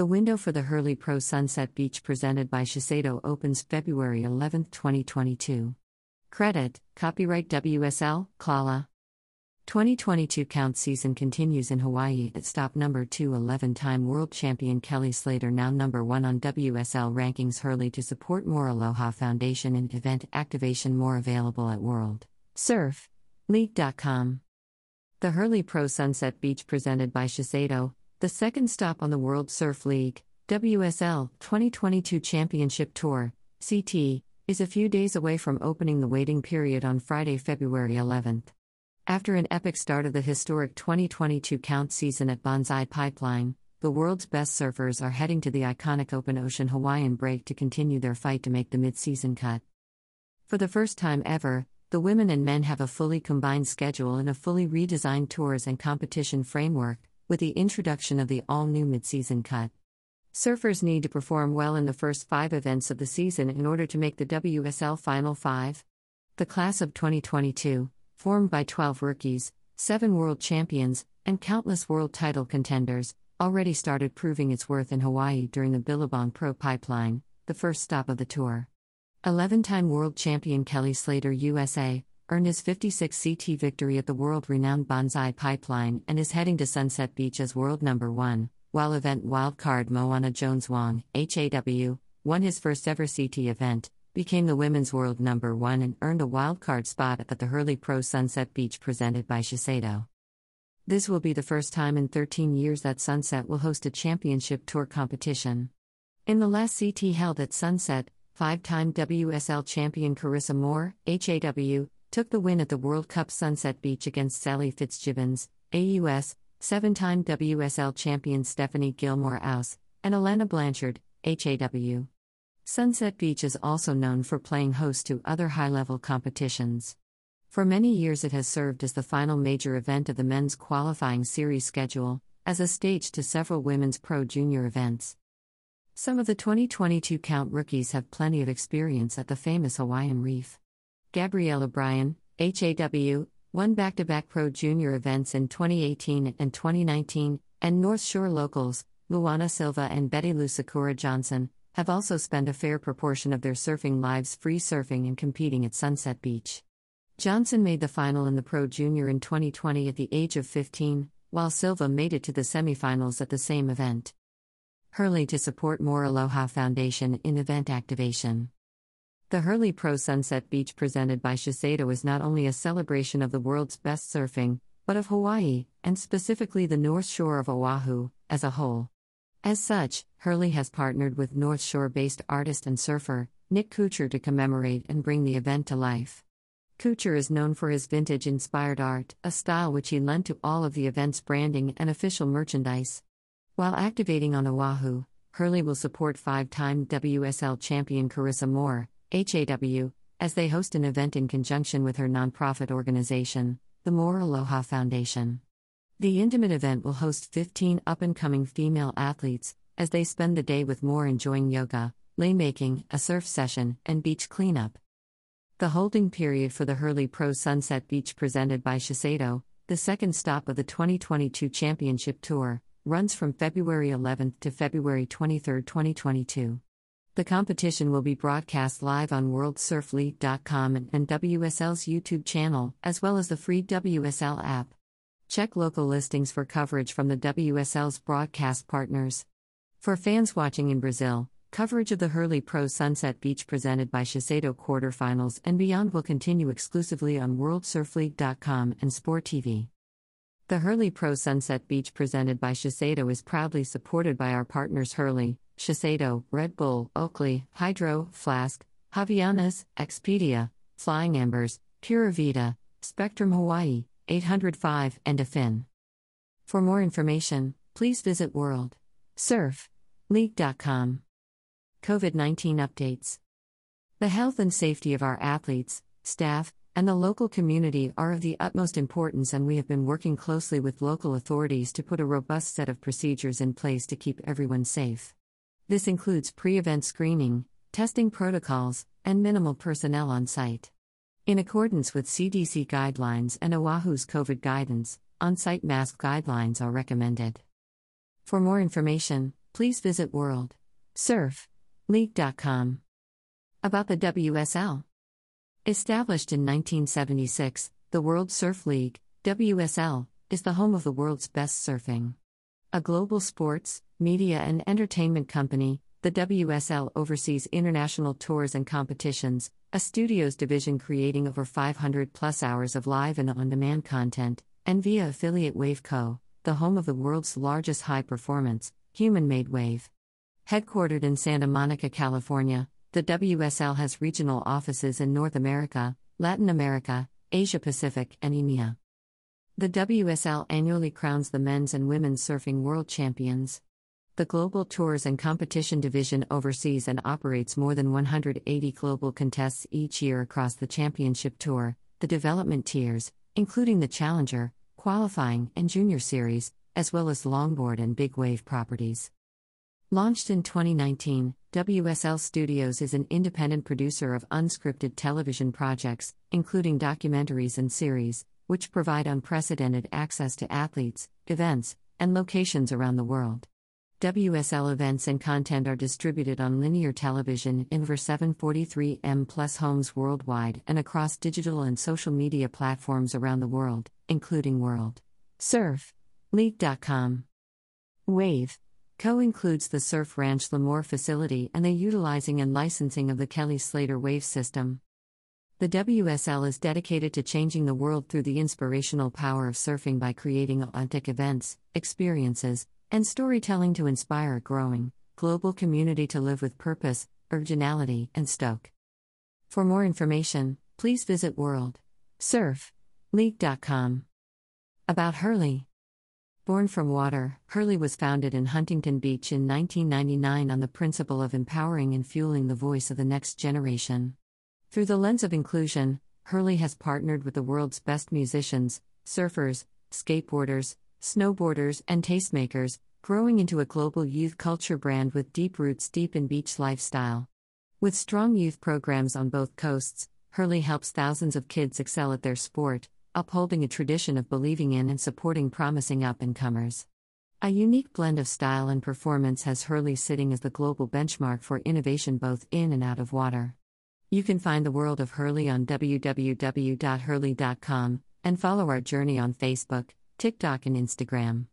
The window for the Hurley Pro Sunset Beach presented by Shiseido opens February 11, 2022. Credit, copyright WSL, Klala. 2022 count season continues in Hawaii at stop number 2 11 time world champion Kelly Slater now number 1 on WSL rankings Hurley to support Moore Aloha Foundation and event activation more available at World Surf League.com. The Hurley Pro Sunset Beach presented by Shiseido, the second stop on the World Surf League, WSL 2022 Championship Tour, CT, is a few days away from opening the waiting period on Friday, February 11th. After an epic start of the historic 2022 count season at Banzai Pipeline, the world's best surfers are heading to the iconic open ocean Hawaiian break to continue their fight to make the mid-season cut. For the first time ever, the women and men have a fully combined schedule and a fully redesigned tours and competition framework, with the introduction of the all new midseason cut. Surfers need to perform well in the first five events of the season in order to make the WSL Final Five. The class of 2022, formed by 12 rookies, 7 world champions, and countless world title contenders, already started proving its worth in Hawaii during the Billabong Pro Pipeline, the first stop of the tour. 11 time world champion Kelly Slater, USA, earned his 56 CT victory at the world renowned Banzai Pipeline and is heading to Sunset Beach as world number one, while event wildcard Moana Jones Wong, HAW, won his first ever CT event, became the women's world number one, and earned a wildcard spot at the Hurley Pro Sunset Beach presented by Shiseido. This will be the first time in 13 years that Sunset will host a championship tour competition. In the last CT held at Sunset, five time WSL champion Carissa Moore, HAW, took the win at the World Cup Sunset Beach against Sally Fitzgibbons, AUS, seven time WSL champion Stephanie Gilmore Aus, and Alana Blanchard, HAW. Sunset Beach is also known for playing host to other high level competitions. For many years, it has served as the final major event of the men's qualifying series schedule, as a stage to several women's pro junior events. Some of the 2022 count rookies have plenty of experience at the famous Hawaiian Reef. Gabriela Bryan, HAW, won back to back pro junior events in 2018 and 2019, and North Shore locals, Luana Silva and Betty Lou Sakura Johnson, have also spent a fair proportion of their surfing lives free surfing and competing at Sunset Beach. Johnson made the final in the Pro Junior in 2020 at the age of 15, while Silva made it to the semifinals at the same event. Hurley to support Moore Aloha Foundation in event activation. The Hurley Pro Sunset Beach presented by Shiseido is not only a celebration of the world's best surfing, but of Hawaii, and specifically the North Shore of Oahu, as a whole. As such, Hurley has partnered with North Shore based artist and surfer, Nick Kuchar, to commemorate and bring the event to life. Kuchar is known for his vintage inspired art, a style which he lent to all of the event's branding and official merchandise. While activating on Oahu, Hurley will support five time WSL champion Carissa Moore, HAW, as they host an event in conjunction with her nonprofit organization, the Moore Aloha Foundation. The intimate event will host 15 up and coming female athletes as they spend the day with Moore enjoying yoga, lei making, a surf session, and beach cleanup. The holding period for the Hurley Pro Sunset Beach presented by Shiseido, the second stop of the 2022 Championship Tour, runs from February 11th to February 23, 2022. The competition will be broadcast live on WorldSurfLeague.com and WSL's YouTube channel, as well as the free WSL app. Check local listings for coverage from the WSL's broadcast partners. For fans watching in Brazil, coverage of the Hurley Pro Sunset Beach presented by Shiseido quarterfinals and beyond will continue exclusively on WorldSurfLeague.com and Sport TV. The Hurley Pro Sunset Beach presented by Shiseido is proudly supported by our partners Hurley, Shiseido, Red Bull, Oakley, Hydro, Flask, Havaianas, Expedia, Flying Embers, Pura Vida, Spectrum Hawaii, 805, and Afin. For more information, please visit World Surf League.com. COVID 19 updates. The health and safety of our athletes, staff, and the local community are of the utmost importance, and we have been working closely with local authorities to put a robust set of procedures in place to keep everyone safe. This includes pre event screening, testing protocols, and minimal personnel on site. In accordance with CDC guidelines and Oahu's COVID guidance, on site mask guidelines are recommended. For more information, please visit worldsurfleague.com. About the WSL. Established in 1976, the World Surf League, WSL, is the home of the world's best surfing. A global sports, media, and entertainment company, the WSL oversees international tours and competitions, a studios division creating over 500 plus hours of live and on demand content, and via affiliate WaveCo, the home of the world's largest high performance, human made wave. Headquartered in Santa Monica, California, the WSL has regional offices in North America, Latin America, Asia Pacific, and EMEA. The WSL annually crowns the men's and women's surfing world champions. The Global Tours and Competition Division oversees and operates more than 180 global contests each year across the Championship Tour, the development tiers, including the Challenger, Qualifying, and Junior Series, as well as longboard and big wave properties. Launched in 2019, WSL Studios is an independent producer of unscripted television projects, including documentaries and series, which provide unprecedented access to athletes, events, and locations around the world. WSL events and content are distributed on linear television in over 743M plus homes worldwide and across digital and social media platforms around the world, including World Surf League.com. Wave Co includes the Surf Ranch Lemoore facility and the utilizing and licensing of the Kelly Slater wave system. The WSL is dedicated to changing the world through the inspirational power of surfing by creating authentic events, experiences, and storytelling to inspire a growing, global community to live with purpose, originality, and stoke. For more information, please visit World Surf League.com. About Hurley. Born from water, Hurley was founded in Huntington Beach in 1999 on the principle of empowering and fueling the voice of the next generation. Through the lens of inclusion, Hurley has partnered with the world's best musicians, surfers, skateboarders, snowboarders, and tastemakers, growing into a global youth culture brand with deep roots deep in beach lifestyle. With strong youth programs on both coasts, Hurley helps thousands of kids excel at their sport, upholding a tradition of believing in and supporting promising up and comers. A unique blend of style and performance has Hurley sitting as the global benchmark for innovation both in and out of water. You can find the world of Hurley on www.hurley.com and follow our journey on Facebook, TikTok, and Instagram.